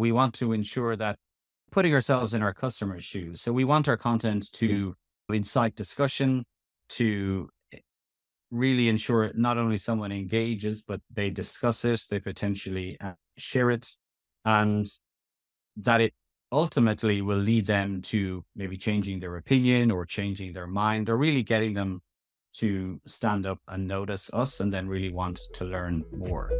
we want to ensure that putting ourselves in our customers' shoes. So we want our content to incite discussion, to really ensure not only someone engages, but they discuss it, they potentially uh, share it, and that it ultimately will lead them to maybe changing their opinion or changing their mind or really getting them to stand up and notice us and then really want to learn more.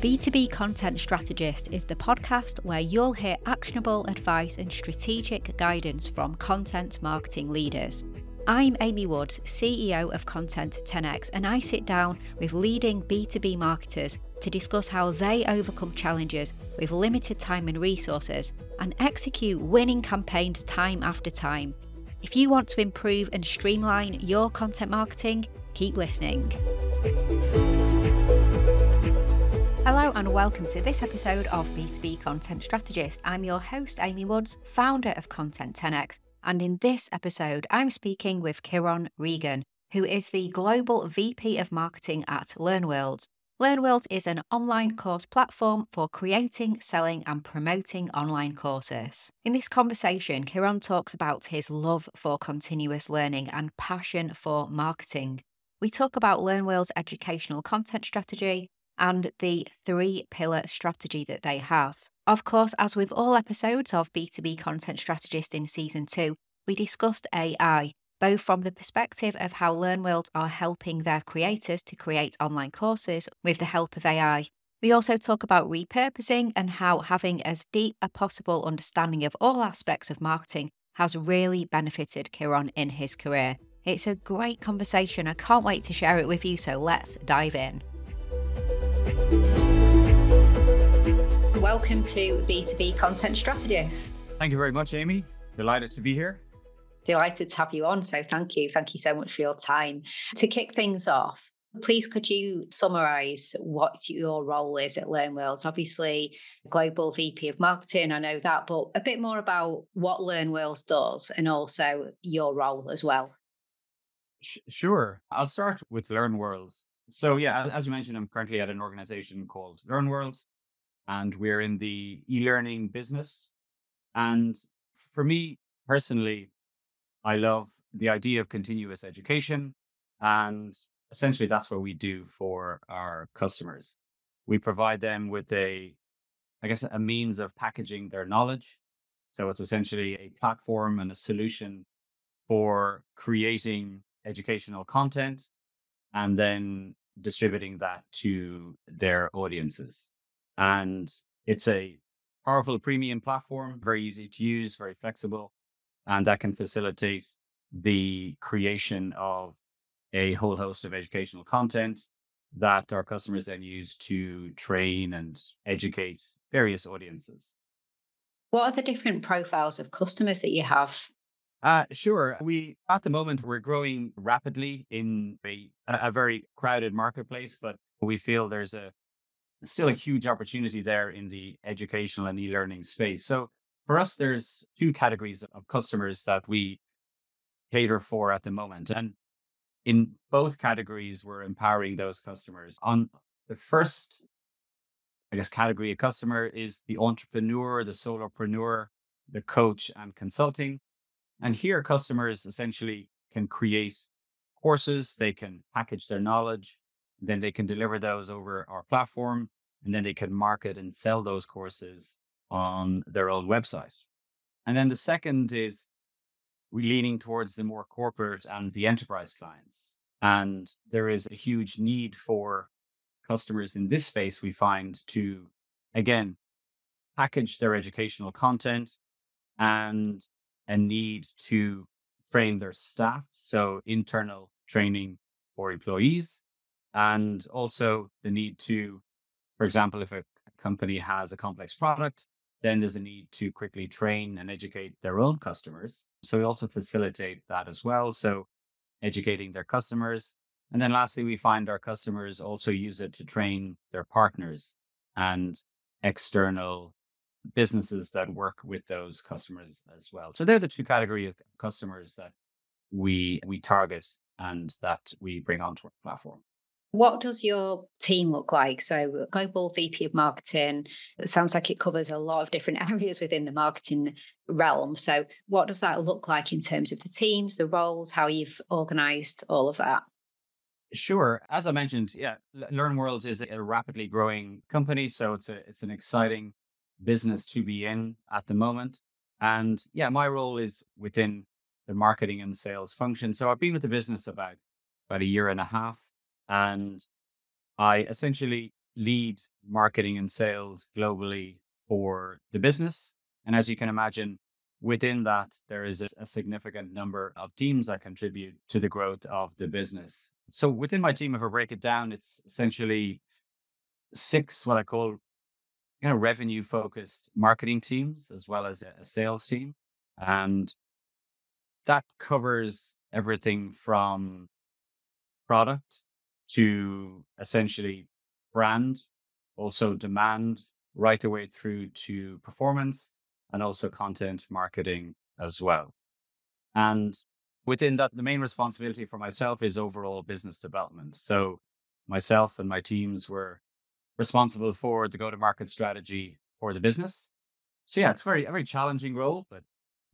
B2B Content Strategist is the podcast where you'll hear actionable advice and strategic guidance from content marketing leaders. I'm Amy Woods, CEO of Content 10x, and I sit down with leading B2B marketers to discuss how they overcome challenges with limited time and resources and execute winning campaigns time after time. If you want to improve and streamline your content marketing, keep listening. Hello and welcome to this episode of B2B Content Strategist. I'm your host, Amy Woods, founder of Content 10x. And in this episode, I'm speaking with Ciarán Regan, who is the Global VP of Marketing at LearnWorlds. LearnWorlds is an online course platform for creating, selling, and promoting online courses. In this conversation, Ciarán talks about his love for continuous learning and passion for marketing. We talk about LearnWorlds' educational content strategy, and the three pillar strategy that they have. Of course, as with all episodes of B2B Content Strategist in Season 2, we discussed AI, both from the perspective of how LearnWorld are helping their creators to create online courses with the help of AI. We also talk about repurposing and how having as deep a possible understanding of all aspects of marketing has really benefited Ciarán in his career. It's a great conversation. I can't wait to share it with you, so let's dive in. Welcome to B2B Content Strategist. Thank you very much, Amy. Delighted to be here. Delighted to have you on. So, thank you. Thank you so much for your time. To kick things off, please could you summarize what your role is at LearnWorlds? Obviously, global VP of marketing, I know that, but a bit more about what LearnWorlds does and also your role as well. Sure. I'll start with LearnWorlds. So yeah, as you mentioned, I'm currently at an organization called LearnWorlds, and we're in the e-learning business. And for me personally, I love the idea of continuous education, and essentially that's what we do for our customers. We provide them with a, I guess, a means of packaging their knowledge. So it's essentially a platform and a solution for creating educational content and then distributing that to their audiences. And it's a powerful premium platform, very easy to use, very flexible, and that can facilitate the creation of a whole host of educational content that our customers then use to train and educate various audiences. What are the different profiles of customers that you have uh, sure. We, at the moment, we're growing rapidly in a, a very crowded marketplace, but we feel there's a still a huge opportunity there in the educational and e-learning space. So for us, there's two categories of customers that we cater for at the moment. And in both categories, we're empowering those customers. On the first, I guess, category of customer is the entrepreneur, the solopreneur, the coach and consulting. And here, customers essentially can create courses, they can package their knowledge, then they can deliver those over our platform, and then they can market and sell those courses on their own website. And then the second is we're leaning towards the more corporate and the enterprise clients. And there is a huge need for customers in this space, we find, to again package their educational content and a need to train their staff, so internal training for employees, and also the need to, for example, if a company has a complex product, then there's a need to quickly train and educate their own customers. So we also facilitate that as well. So educating their customers. And then lastly, we find our customers also use it to train their partners and external businesses that work with those customers as well. So they're the two category of customers that we we target and that we bring onto our platform. What does your team look like? So, uh, Global VP of Marketing, it sounds like it covers a lot of different areas within the marketing realm. So, what does that look like in terms of the teams, the roles, how you've organized all of that? Sure. As I mentioned, yeah, LearnWorlds is a rapidly growing company, so it's a it's an exciting business to be in at the moment. And yeah, my role is within the marketing and sales function. So I've been with the business about about a year and a half. And I essentially lead marketing and sales globally for the business. And as you can imagine, within that, there is a, significant number of teams that contribute to the growth of the business. So within my team, if I break it down, it's essentially six what I call kind of revenue focused marketing teams as well as a sales team. And that covers everything from product to essentially brand, also demand, right the way through to performance and also content marketing as well. And within that, the main responsibility for myself is overall business development. So myself and my teams were responsible for the go-to-market strategy for the business. So yeah, it's very a very challenging role, but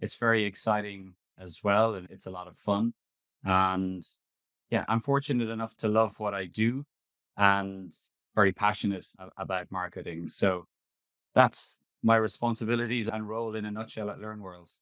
it's very exciting as well, and it's a lot of fun. And yeah, I'm fortunate enough to love what I do and very passionate about marketing. So that's my responsibilities and role in a nutshell at LearnWorlds.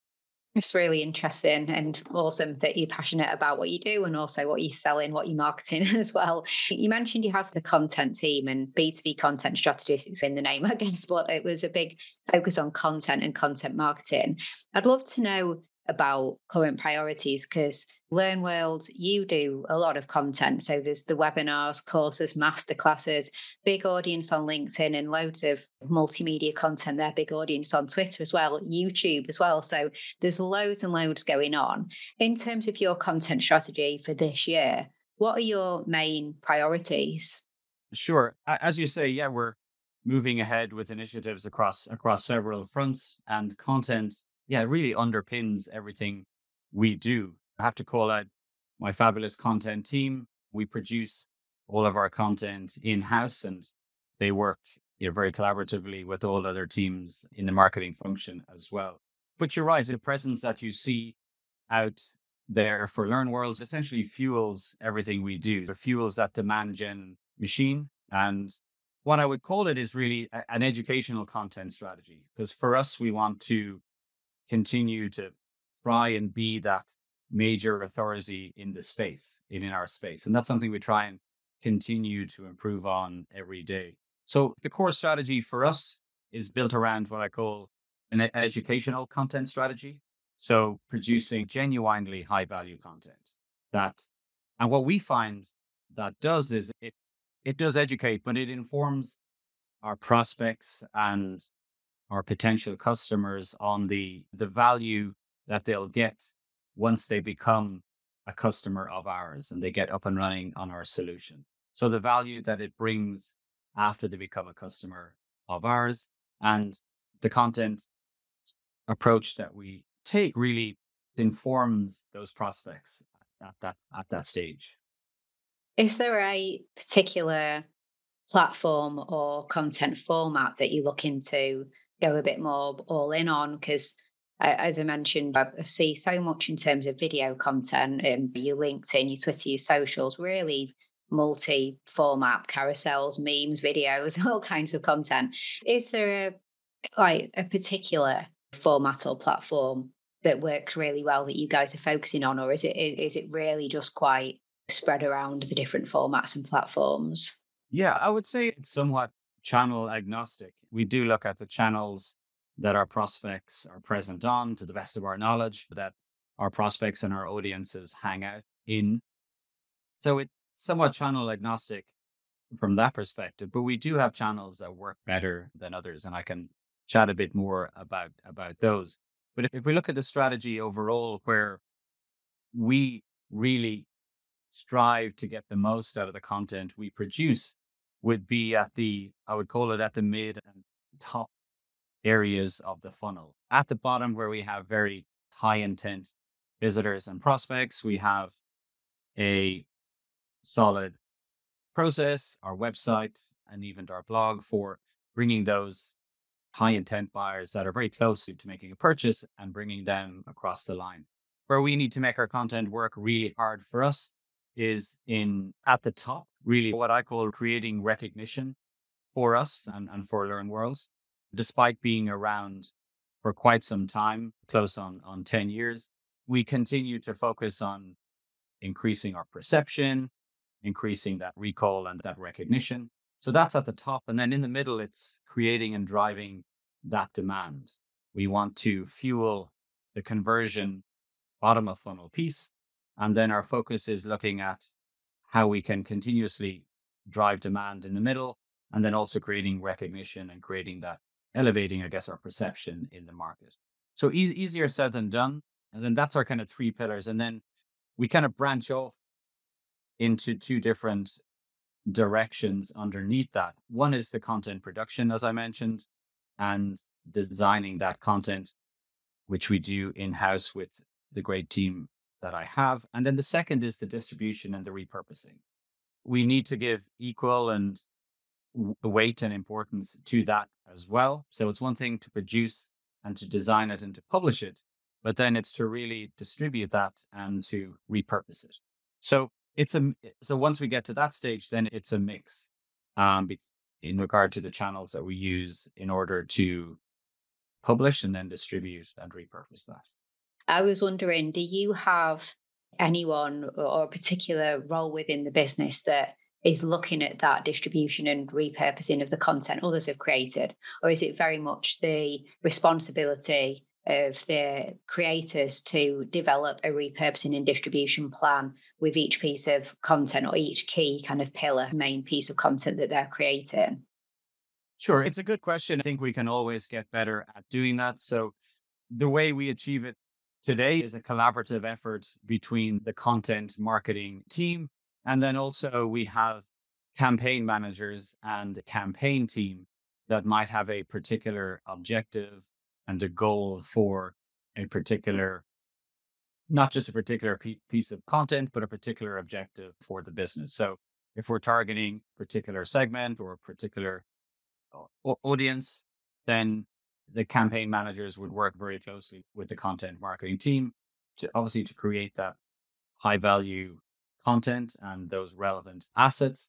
It's really interesting and awesome that you're passionate about what you do and also what you're selling, what you're marketing as well. You mentioned you have the content team and B2B content strategists in the name, I guess, but it was a big focus on content and content marketing. I'd love to know about current priorities because LearnWorlds, you do a lot of content. So there's the webinars, courses, masterclasses, big audience on LinkedIn, and loads of multimedia content there, big audience on Twitter as well, YouTube as well. So there's loads and loads going on. In terms of your content strategy for this year, what are your main priorities? Sure. As you say, yeah, we're moving ahead with initiatives across across several fronts and content yeah, really underpins everything we do. I have to call out my fabulous content team. We produce all of our content in house and they work you know, very collaboratively with all other teams in the marketing function as well. But you're right, the presence that you see out there for LearnWorlds essentially fuels everything we do. It fuels that demand gen machine. And what I would call it is really an educational content strategy. Because for us, we want to continue to try and be that major authority in the space, in, in our space. And that's something we try and continue to improve on every day. So the core strategy for us is built around what I call an educational content strategy. So producing genuinely high value content that, and what we find that does is it, it does educate, but it informs our prospects and our potential customers on the the value that they'll get once they become a customer of ours and they get up and running on our solution. So the value that it brings after they become a customer of ours and the content approach that we take really informs those prospects at that at that stage. Is there a particular platform or content format that you look into go a bit more all in on because as I mentioned, I see so much in terms of video content and your LinkedIn, your Twitter, your socials, really multi format carousels, memes, videos, all kinds of content. Is there a like a particular format or platform that works really well that you guys are focusing on, or is it is is it really just quite spread around the different formats and platforms? Yeah, I would say it's somewhat channel agnostic. We do look at the channels that our prospects are present on to the best of our knowledge, that our prospects and our audiences hang out in. So it's somewhat channel agnostic from that perspective, but we do have channels that work better than others. And I can chat a bit more about, about those. But if, we look at the strategy overall, where we really strive to get the most out of the content we produce, would be at the, I would call it at the mid and top areas of the funnel. At the bottom, where we have very high intent visitors and prospects, we have a solid process, our website, and even our blog for bringing those high intent buyers that are very close to making a purchase and bringing them across the line. Where we need to make our content work really hard for us is in at the top, really what I call creating recognition for us and, and for LearnWorlds. Despite being around for quite some time, close on, on 10 years, we continue to focus on increasing our perception, increasing that recall and that recognition. So that's at the top. And then in the middle, it's creating and driving that demand. We want to fuel the conversion bottom of funnel piece. And then our focus is looking at how we can continuously drive demand in the middle and then also creating recognition and creating that elevating, I guess, our perception in the market. So e- easier said than done. And then that's our kind of three pillars. And then we kind of branch off into two different directions underneath that. One is the content production, as I mentioned, and designing that content, which we do in house with the great team that I have. And then the second is the distribution and the repurposing. We need to give equal and weight and importance to that as well. So it's one thing to produce and to design it and to publish it, but then it's to really distribute that and to repurpose it. So it's a so once we get to that stage, then it's a mix um, in regard to the channels that we use in order to publish and then distribute and repurpose that. I was wondering, do you have anyone or a particular role within the business that is looking at that distribution and repurposing of the content others have created? Or is it very much the responsibility of the creators to develop a repurposing and distribution plan with each piece of content or each key kind of pillar, main piece of content that they're creating? Sure. It's a good question. I think we can always get better at doing that. So, the way we achieve it today is a collaborative effort between the content marketing team and then also we have campaign managers and campaign team that might have a particular objective and a goal for a particular, not just a particular piece of content, but a particular objective for the business. So if we're targeting a particular segment or a particular uh, audience, then the campaign managers would work very closely with the content marketing team to obviously to create that high value content and those relevant assets,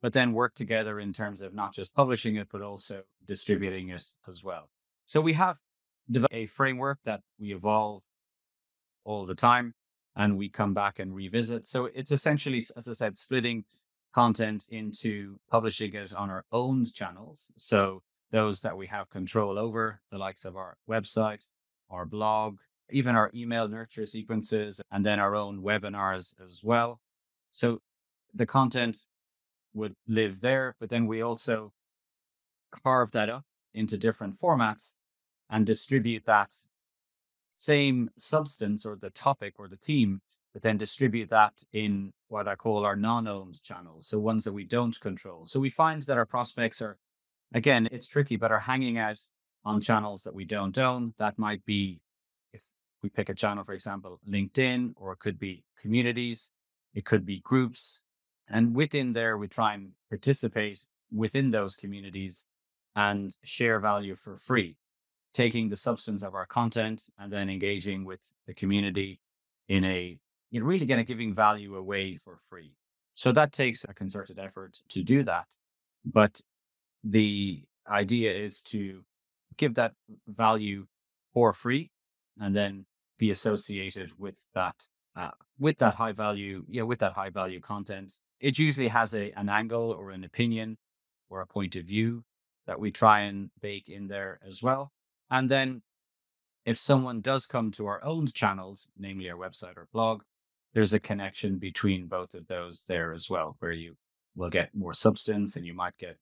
but then work together in terms of not just publishing it, but also distributing it as well. So we have developed a framework that we evolve all the time and we come back and revisit. So it's essentially, as I said, splitting content into publishing it on our own channels. So those that we have control over, the likes of our website, our blog, even our email nurture sequences, and then our own webinars as well. So the content would live there, but then we also carve that up into different formats and distribute that same substance or the topic or the theme, but then distribute that in what I call our non owned channels. So ones that we don't control. So we find that our prospects are, again, it's tricky, but are hanging out on channels that we don't own. That might be, if we pick a channel, for example, LinkedIn, or it could be communities it could be groups. And within there, we try and participate within those communities and share value for free, taking the substance of our content and then engaging with the community in a you know, really kind of giving value away for free. So that takes a concerted effort to do that. But the idea is to give that value for free and then be associated with that uh, with that high value, yeah, with that high value content, it usually has a an angle or an opinion or a point of view that we try and bake in there as well. And then if someone does come to our own channels, namely our website or blog, there's a connection between both of those there as well, where you will get more substance and you might get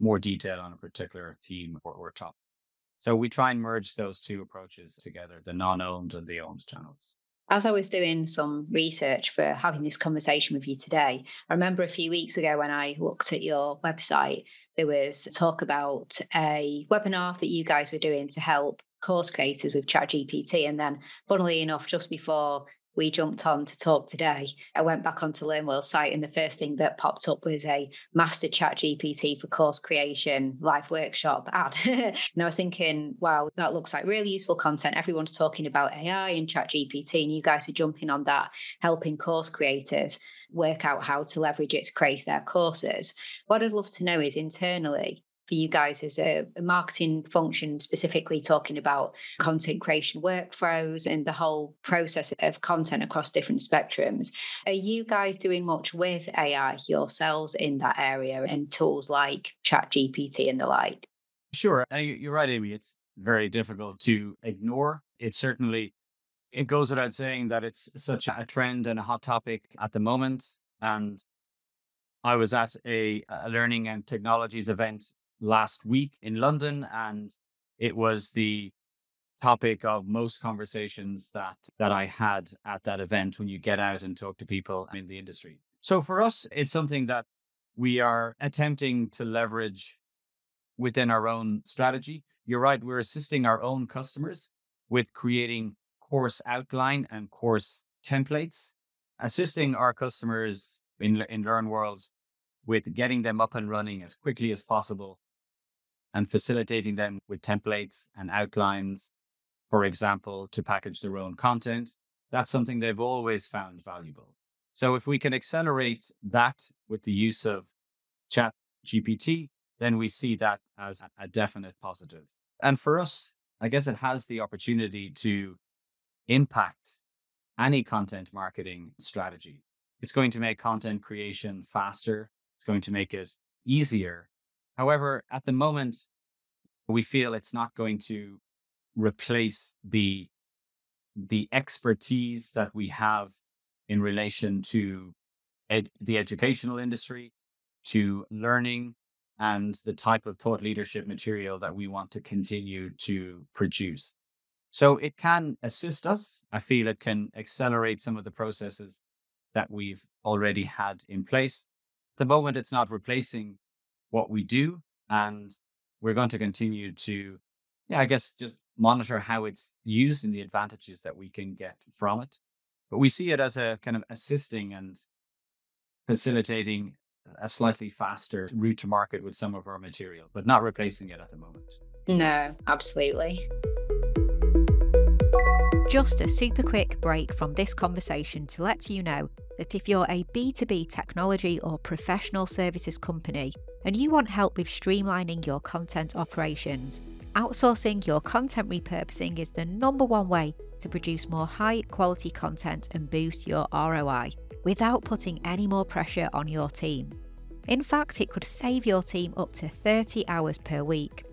more detail on a particular theme or, or topic. So we try and merge those two approaches together, the non-owned and the owned channels as I was doing some research for having this conversation with you today, I remember a few weeks ago when I looked at your website, there was talk about a webinar that you guys were doing to help course creators with ChatGPT. And then, funnily enough, just before we jumped on to talk today, I went back onto LearnWorld's site and the first thing that popped up was a master ChatGPT for course creation live workshop ad. and I was thinking, wow, that looks like really useful content. Everyone's talking about AI and ChatGPT, and you guys are jumping on that, helping course creators work out how to leverage it to create their courses. What I'd love to know is internally, for you guys as a, a, marketing function, specifically talking about content creation workflows and the whole process of content across different spectrums. Are you guys doing much with AI yourselves in that area and tools like ChatGPT and the like? Sure. You're right, Amy. It's very difficult to ignore. It certainly it goes without saying that it's such a trend and a hot topic at the moment. And I was at a, a learning and technologies event last week in London, and it was the topic of most conversations that that I had at that event when you get out and talk to people in the industry. So for us, it's something that we are attempting to leverage within our own strategy. You're right, we're assisting our own customers with creating course outline and course templates, assisting our customers in, in LearnWorlds with getting them up and running as quickly as possible and facilitating them with templates and outlines, for example, to package their own content. That's something they've always found valuable. So if we can accelerate that with the use of chat GPT, then we see that as a definite positive. And for us, I guess it has the opportunity to impact any content marketing strategy. It's going to make content creation faster. It's going to make it easier However, at the moment, we feel it's not going to replace the the expertise that we have in relation to ed- the educational industry, to learning, and the type of thought leadership material that we want to continue to produce. So it can assist us. I feel it can accelerate some of the processes that we've already had in place. At the moment, it's not replacing what we do. And we're going to continue to, yeah, I guess just monitor how it's used and the advantages that we can get from it. But we see it as a kind of assisting and facilitating a slightly faster route to market with some of our material, but not replacing it at the moment. No, absolutely. Just a super quick break from this conversation to let you know that if you're a B2B technology or professional services company and you want help with streamlining your content operations, outsourcing your content repurposing is the number one way to produce more high quality content and boost your ROI without putting any more pressure on your team. In fact, it could save your team up to 30 hours per week.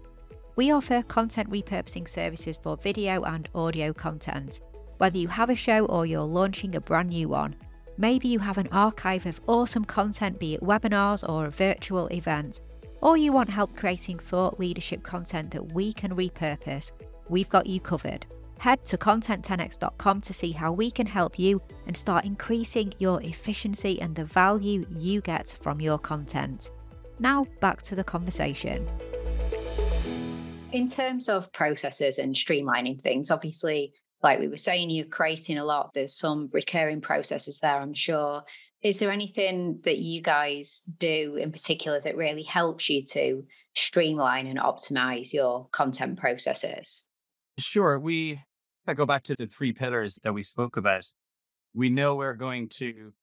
We offer content repurposing services for video and audio content. Whether you have a show or you're launching a brand new one, Maybe you have an archive of awesome content, be it webinars or a virtual event, or you want help creating thought leadership content that we can repurpose. We've got you covered. Head to content10x.com to see how we can help you and start increasing your efficiency and the value you get from your content. Now, back to the conversation. In terms of processes and streamlining things, obviously, like we were saying, you're creating a lot. There's some recurring processes there, I'm sure. Is there anything that you guys do in particular that really helps you to streamline and optimize your content processes? Sure. We, I go back to the three pillars that we spoke about, we know we're going to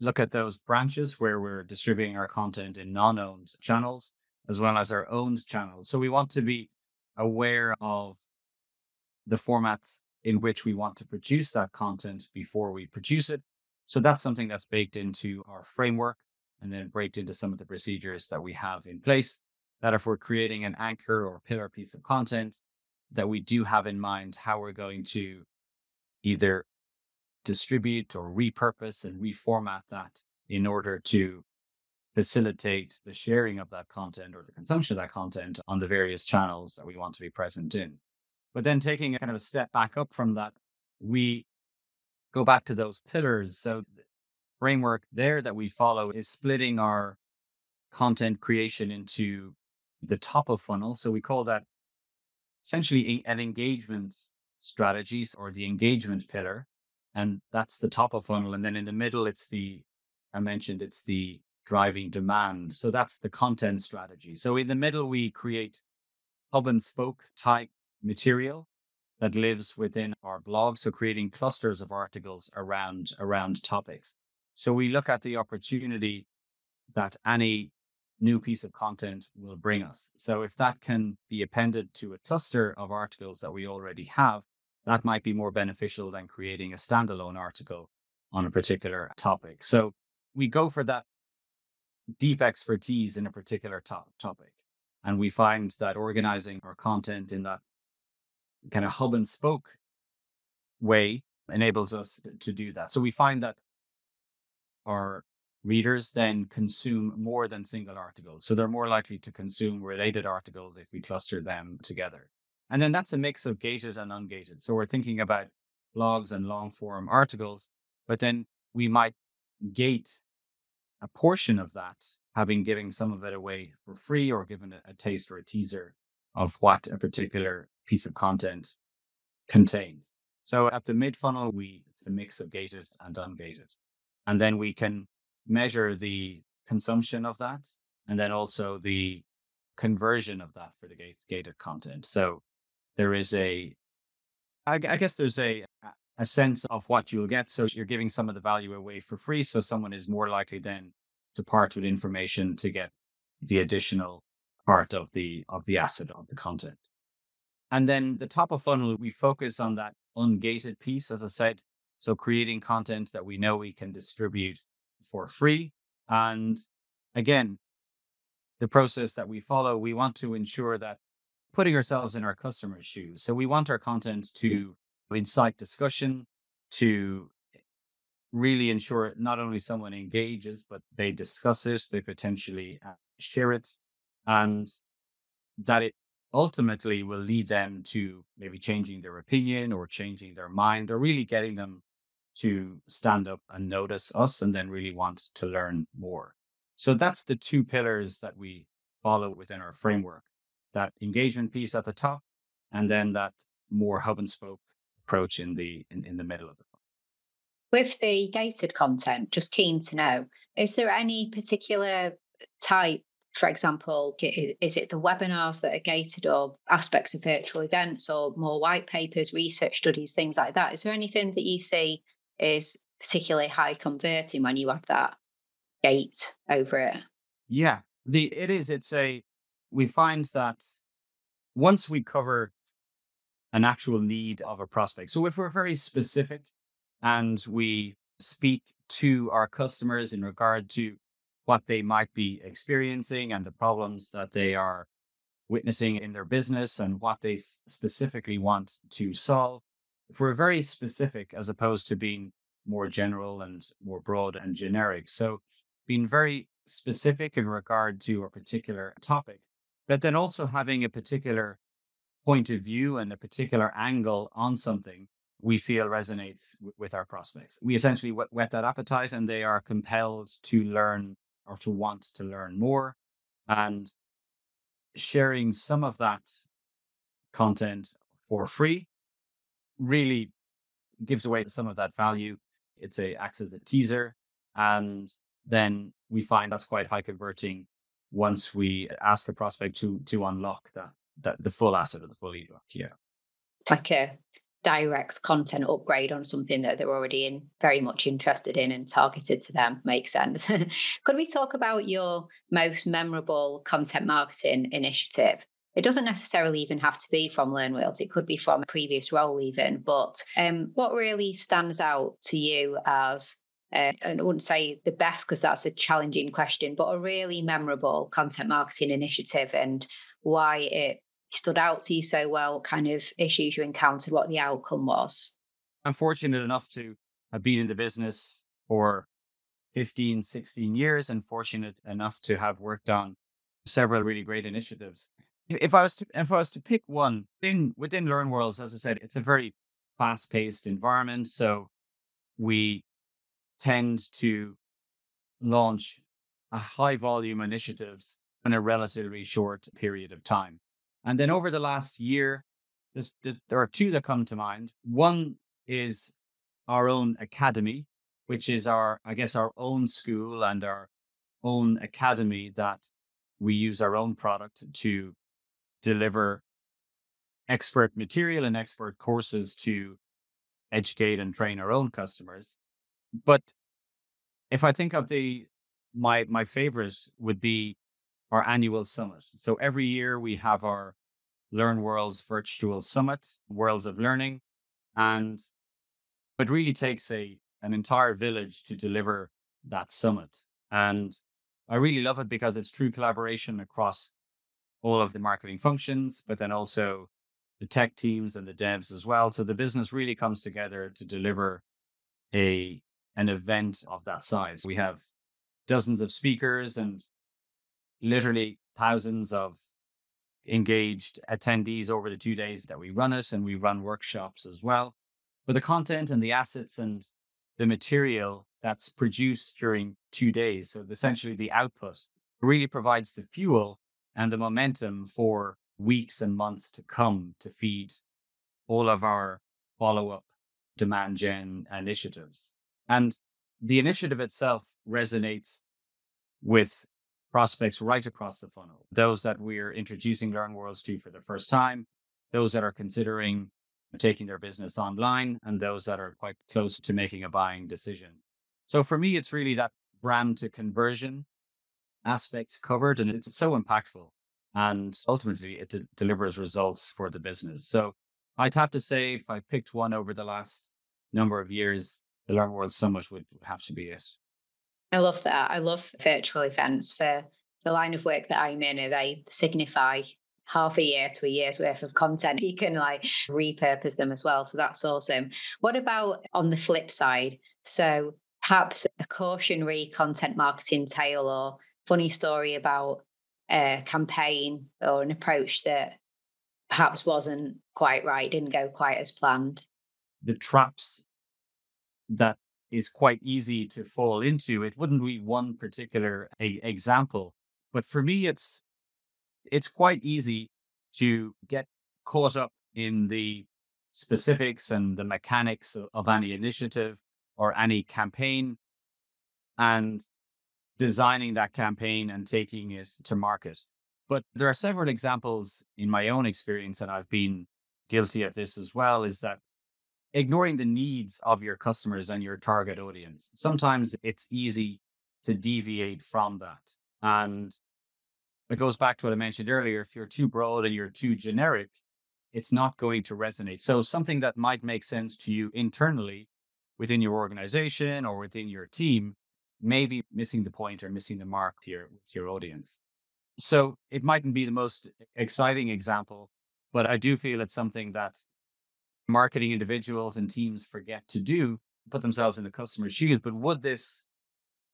look at those branches where we're distributing our content in non owned channels as well as our own channels. So we want to be aware of the formats in which we want to produce that content before we produce it. So that's something that's baked into our framework and then baked into some of the procedures that we have in place. That if we're creating an anchor or pillar piece of content, that we do have in mind how we're going to either distribute or repurpose and reformat that in order to facilitate the sharing of that content or the consumption of that content on the various channels that we want to be present in. But then taking a kind of a step back up from that, we go back to those pillars. So the framework there that we follow is splitting our content creation into the top of funnel. So we call that essentially an engagement strategies or the engagement pillar. And that's the top of funnel. And then in the middle, it's the, I mentioned, it's the driving demand. So that's the content strategy. So in the middle, we create hub and spoke type material that lives within our blog. So creating clusters of articles around, around topics. So we look at the opportunity that any new piece of content will bring us. So if that can be appended to a cluster of articles that we already have, that might be more beneficial than creating a standalone article on a particular topic. So we go for that deep expertise in a particular to- topic. And we find that organizing our content in that kind of hub and spoke way enables us to do that. So we find that our readers then consume more than single articles. So they're more likely to consume related articles if we cluster them together. And then that's a mix of gated and ungated. So we're thinking about blogs and long form articles, but then we might gate a portion of that, having given some of it away for free or given a, a taste or a teaser of what a particular piece of content contains. So at the mid funnel, we it's the mix of gated and ungated. And then we can measure the consumption of that and then also the conversion of that for the gated content. So there is a, I guess there's a, a sense of what you'll get. So you're giving some of the value away for free. So someone is more likely then to part with information to get the additional part of the, of the asset of the content. And then the top of funnel, we focus on that ungated piece, as I said. So creating content that we know we can distribute for free. And again, the process that we follow, we want to ensure that putting ourselves in our customers' shoes. So we want our content to incite discussion, to really ensure not only someone engages, but they discuss it, they potentially uh, share it, and that it ultimately will lead them to maybe changing their opinion or changing their mind or really getting them to stand up and notice us and then really want to learn more. So that's the two pillars that we follow within our framework that engagement piece at the top, and then that more hub and spoke approach in the in, in the middle of the with the gated content just keen to know is there any particular type for example is it the webinars that are gated or aspects of virtual events or more white papers research studies things like that? Is there anything that you see is particularly high converting when you have that gate over it? Yeah the it is it's a we find that once we cover an actual need of a prospect, so if we're very specific and we speak to our customers in regard to what they might be experiencing and the problems that they are witnessing in their business and what they specifically want to solve, if we're very specific as opposed to being more general and more broad and generic. So being very specific in regard to a particular topic but then also having a particular point of view and a particular angle on something we feel resonates w- with our prospects. We essentially whet, whet that appetite and they are compelled to learn or to want to learn more. And sharing some of that content for free really gives away some of that value. It's a acts as a teaser. And then we find that's quite high converting once we ask the prospect to to unlock that that the full asset of the full ebook. Yeah. Like a direct content upgrade on something that they're already in very much interested in and targeted to them makes sense. Could we talk about your most memorable content marketing initiative? It doesn't necessarily even have to be from LearnWorlds. It could be from a previous role, even. But um, what really stands out to you as uh, and I wouldn't say the best because that's a challenging question, but a really memorable content marketing initiative and why it stood out to you so well, what kind of issues you encountered, what the outcome was. I'm fortunate enough to have been in the business for 15, 16 years and fortunate enough to have worked on several really great initiatives. If I was to if I was to pick one in within LearnWorlds, as I said, it's a very fast-paced environment. So we tend to launch a high volume initiatives in a relatively short period of time. And then over the last year, there are two that come to mind. One is our own academy, which is our, I guess, our own school and our own academy that we use our own product to deliver expert material and expert courses to educate and train our own customers. But if I think of the my my favorite would be our annual summit. So every year we have our LearnWorlds virtual summit, Worlds of Learning, and it really takes a an entire village to deliver that summit. And I really love it because it's true collaboration across all of the marketing functions, but then also the tech teams and the devs as well. So the business really comes together to deliver a an event of that size. We have dozens of speakers and literally thousands of engaged attendees over the two days that we run it, and we run workshops as well. But the content and the assets and the material that's produced during two days, so essentially the output, really provides the fuel and the momentum for weeks and months to come to feed all of our follow up demand gen initiatives. And the initiative itself resonates with prospects right across the funnel. Those that we're introducing LearnWorlds to for the first time, those that are considering taking their business online, and those that are quite close to making a buying decision. So for me, it's really that brand to conversion aspect covered, and it's so impactful. And ultimately, it de- delivers results for the business. So I'd have to say, if I picked one over the last number of years, the Learn World Summit would have to be it. I love that. I love virtual events for the line of work that I'm in. They signify half a year to a year's worth of content. You can like repurpose them as well. So that's awesome. What about on the flip side? So perhaps a cautionary content marketing tale or funny story about a campaign or an approach that perhaps wasn't quite right, didn't go quite as planned. The traps that is quite easy to fall into. It wouldn't be one particular a, example, but for me, it's it's quite easy to get caught up in the specifics and the mechanics of, of any initiative or any campaign and designing that campaign and taking it to market. But there are several examples in my own experience, and I've been guilty of this as well, is that ignoring the needs of your customers and your target audience. Sometimes it's easy to deviate from that. And it goes back to what I mentioned earlier. If you're too broad and you're too generic, it's not going to resonate. So something that might make sense to you internally within your organization or within your team may be missing the point or missing the mark to your, to your audience. So it mightn't be the most exciting example, but I do feel it's something that marketing individuals and teams forget to do, put themselves in the customer's shoes. But would this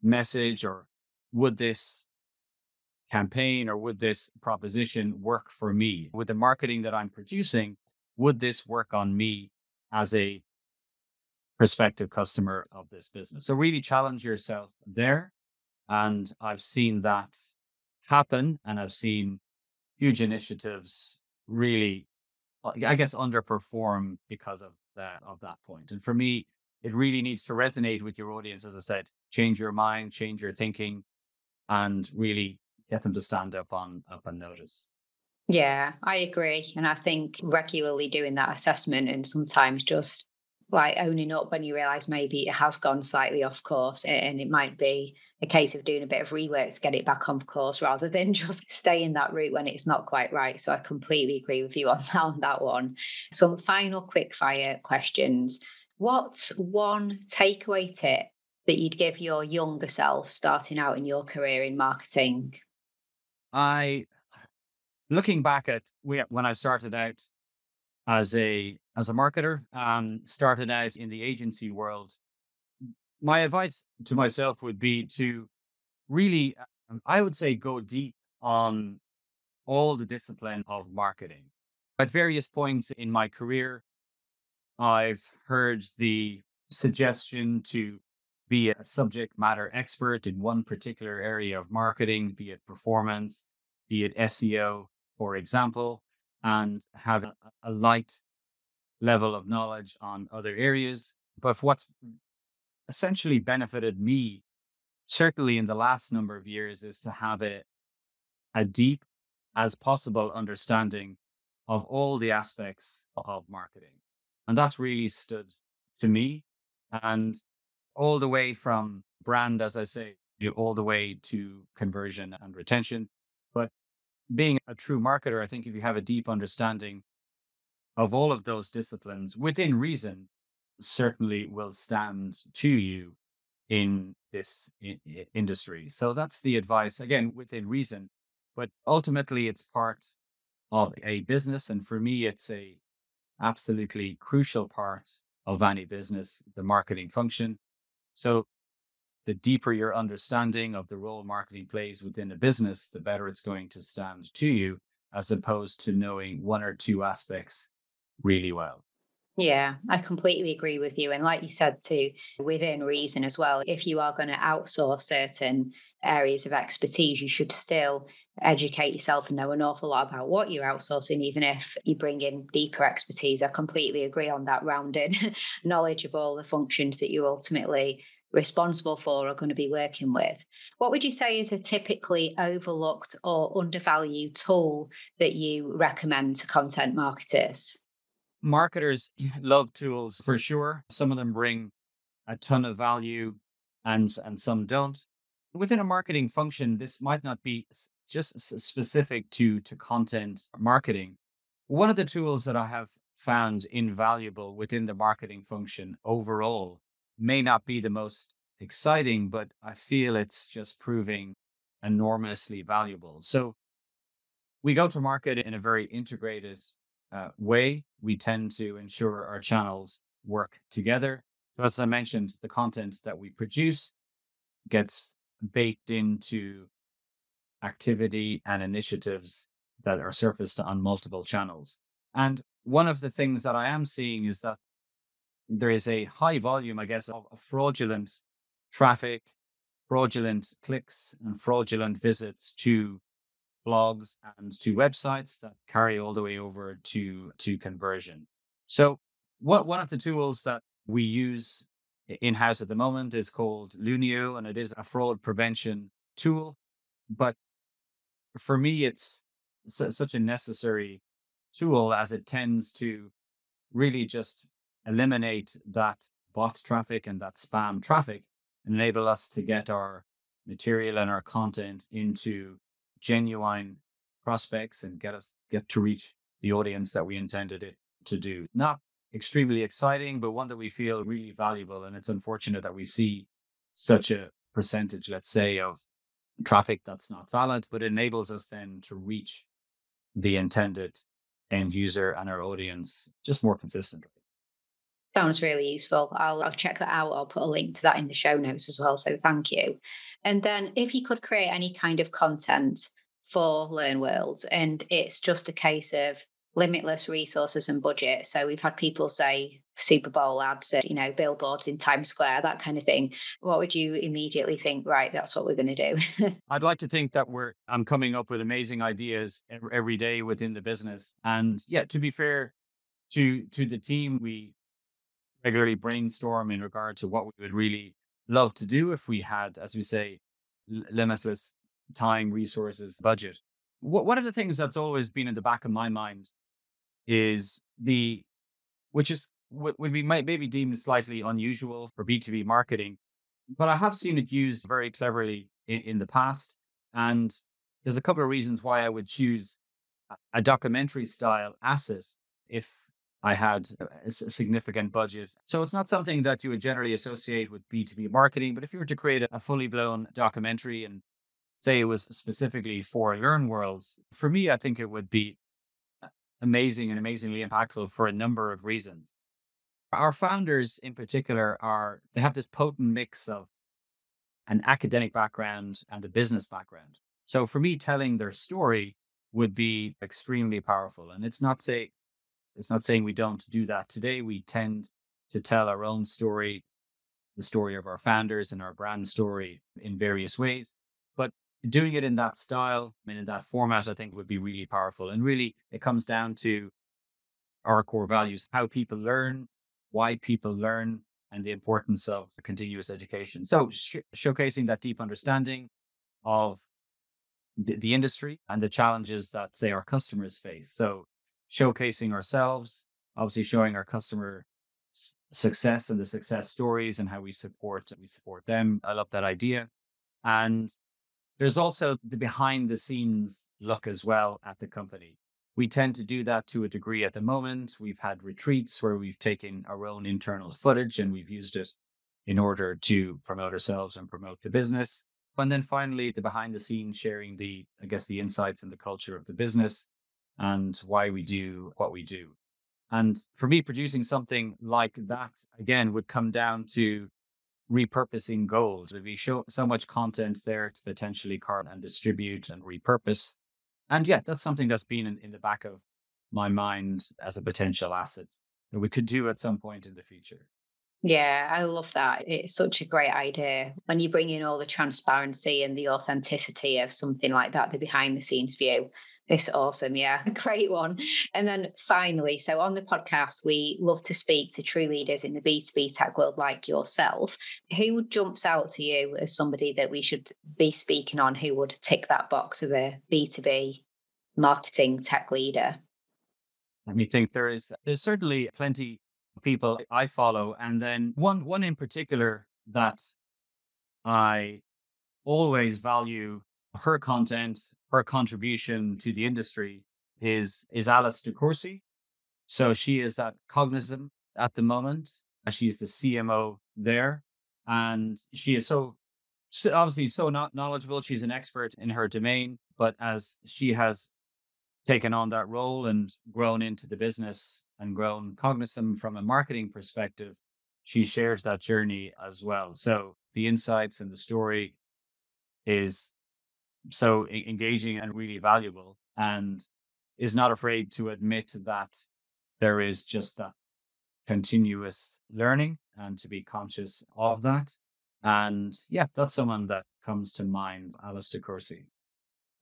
message or would this campaign or would this proposition work for me? With the marketing that I'm producing, would this work on me as a prospective customer of this business? So really challenge yourself there. And I've seen that happen and I've seen huge initiatives really Uh, I guess underperform because of that of that point. And for me, it really needs to resonate with your audience. As I said, change your mind, change your thinking, and really get them to stand up on up and notice. Yeah, I agree. And I think regularly doing that assessment and sometimes just like owning up when you realize maybe it has gone slightly off course and it might be a case of doing a bit of rework to get it back on course rather than just stay in that route when it's not quite right. So I completely agree with you on that, on that one. Some final quick fire questions. What's one takeaway tip that you'd give your younger self starting out in your career in marketing? I, looking back at when I started out as a as a marketer and started out in the agency world, my advice to myself would be to really, um, I would say, go deep on all the discipline of marketing. At various points in my career, I've heard the suggestion to be a subject matter expert in one particular area of marketing, be it performance, be it SEO, for example, and have a, a light level of knowledge on other areas. But what's essentially benefited me, certainly in the last number of years, is to have a, a deep as possible understanding of all the aspects of marketing. And that's really stood to me. And all the way from brand, as I say, all the way to conversion and retention. But being a true marketer, I think if you have a deep understanding of all of those disciplines within reason, certainly will stand to you in this industry. So that's the advice, again, within reason. But ultimately, it's part of a business. And for me, it's a absolutely crucial part of any business, the marketing function. So the deeper your understanding of the role marketing plays within a business, the better it's going to stand to you, as opposed to knowing one or two aspects really well. Yeah, I completely agree with you. And like you said, too, within reason as well, if you are going to outsource certain areas of expertise, you should still educate yourself and know an awful lot about what you're outsourcing, even if you bring in deeper expertise. I completely agree on that rounded knowledge of all the functions that you're ultimately responsible for or going to be working with. What would you say is a typically overlooked or undervalued tool that you recommend to content marketers? Marketers love tools for sure. Some of them bring a ton of value and, and some don't. Within a marketing function, this might not be just specific to, to content marketing. One of the tools that I have found invaluable within the marketing function overall may not be the most exciting, but I feel it's just proving enormously valuable. So we go to market in a very integrated uh, way. We tend to ensure our channels work together. So as I mentioned, the content that we produce gets baked into activity and initiatives that are surfaced on multiple channels. And one of the things that I am seeing is that there is a high volume, I guess, of fraudulent traffic, fraudulent clicks, and fraudulent visits to blogs and to websites that carry all the way over to, to conversion. So, what one of the tools that we use in house at the moment is called Lunio, and it is a fraud prevention tool. But for me, it's such a necessary tool as it tends to really just eliminate that bot traffic and that spam traffic, enable us to get our material and our content into genuine prospects and get us get to reach the audience that we intended it to do. Not extremely exciting, but one that we feel really valuable. And it's unfortunate that we see such a percentage, let's say, of traffic that's not valid, but enables us then to reach the intended end user and our audience just more consistently. Sounds really useful. I'll, I'll check that out. I'll put a link to that in the show notes as well. So thank you. And then if you could create any kind of content for LearnWorlds, and it's just a case of limitless resources and budget. So we've had people say Super Bowl ads, you know, billboards in Times Square, that kind of thing. What would you immediately think? Right, that's what we're going to do. I'd like to think that we're I'm coming up with amazing ideas every day within the business. And yeah, to be fair to to the team, we regularly brainstorm in regard to what we would really love to do if we had, as we say, limitless time, resources, budget. One of the things that's always been in the back of my mind is the, which is would be might maybe deemed slightly unusual for B2B marketing, but I have seen it used very cleverly in, in the past. And there's a couple of reasons why I would choose a documentary style asset if I had a significant budget. So it's not something that you would generally associate with B2B marketing. But if you were to create a fully blown documentary and say it was specifically for LearnWorlds, for me, I think it would be amazing and amazingly impactful for a number of reasons. Our founders, in particular, are they have this potent mix of an academic background and a business background. So for me, telling their story would be extremely powerful. And it's not say it's not saying we don't do that today. We tend to tell our own story, the story of our founders and our brand story in various ways. But doing it in that style and in that format, I think would be really powerful. And really, it comes down to our core values, how people learn, why people learn, and the importance of continuous education. So, sh- showcasing that deep understanding of the, the industry and the challenges that, say, our customers face. So, showcasing ourselves, obviously showing our customer success and the success stories and how we support we support them. I love that idea. And there's also the behind the scenes look as well at the company. We tend to do that to a degree at the moment. We've had retreats where we've taken our own internal footage and we've used it in order to promote ourselves and promote the business. And then finally, the behind the scenes sharing the, I guess, the insights and the culture of the business and why we do what we do. And for me, producing something like that again would come down to repurposing goals. There'd be show, so much content there to potentially cart and distribute and repurpose. And yeah, that's something that's been in, in the back of my mind as a potential asset that we could do at some point in the future. Yeah, I love that. It's such a great idea when you bring in all the transparency and the authenticity of something like that, the behind the scenes view. It's awesome. Yeah, great one. And then finally, so on the podcast, we love to speak to true leaders in the B2B tech world like yourself. Who jumps out to you as somebody that we should be speaking on who would tick that box of a B2B marketing tech leader? Let me think. There is there's certainly plenty of people I follow, and then one one in particular that I always value her content her contribution to the industry is is Alice DeCourcy. So she is at Cognism at the moment. As she's the CMO there, and she is so, so obviously so not knowledgeable. She's an expert in her domain, but as she has taken on that role and grown into the business and grown Cognism from a marketing perspective, she shares that journey as well. So the insights and the story is so engaging and really valuable and is not afraid to admit that there is just that continuous learning and to be conscious of that. And yeah, that's someone that comes to mind, Alice DeCourcy.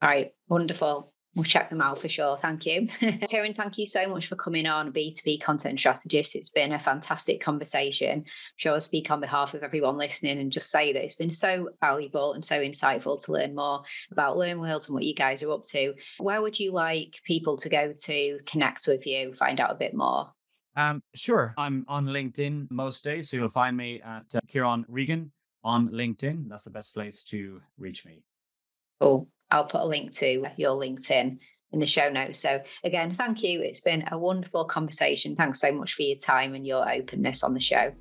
All right, wonderful. We'll check them out for sure. Thank you. Ciarán, thank you so much for coming on B2B Content Strategist. It's been a fantastic conversation. I'm sure I'll speak on behalf of everyone listening and just say that it's been so valuable and so insightful to learn more about LearnWorld and what you guys are up to. Where would you like people to go to connect with you, find out a bit more? Um, sure. I'm on LinkedIn most days. So you'll find me at uh, Ciarán Regan on LinkedIn. That's the best place to reach me. Cool. I'll put a link to your LinkedIn in the show notes. So, again, thank you. It's been a wonderful conversation. Thanks so much for your time and your openness on the show.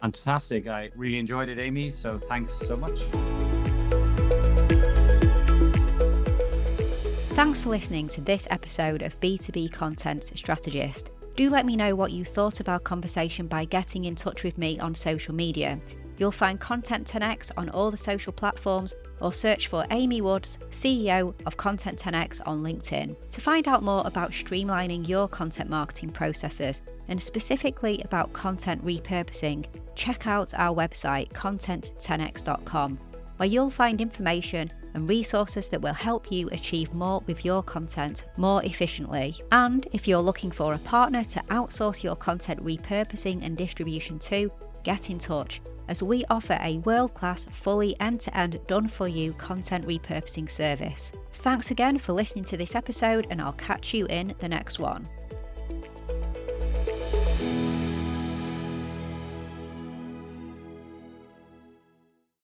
Fantastic. I really enjoyed it, Amy. So, thanks so much. Thanks for listening to this episode of B2B Content Strategist. Do let me know what you thought of our conversation by getting in touch with me on social media. You'll find Content 10x on all the social platforms or search for Amy Woods, CEO of Content 10x on LinkedIn. To find out more about streamlining your content marketing processes and specifically about content repurposing, check out our website content10x.com where you'll find information and resources that will help you achieve more with your content more efficiently. And if you're looking for a partner to outsource your content repurposing and distribution to, get in touch as we offer a world class, fully end to end, done for you content repurposing service. Thanks again for listening to this episode, and I'll catch you in the next one.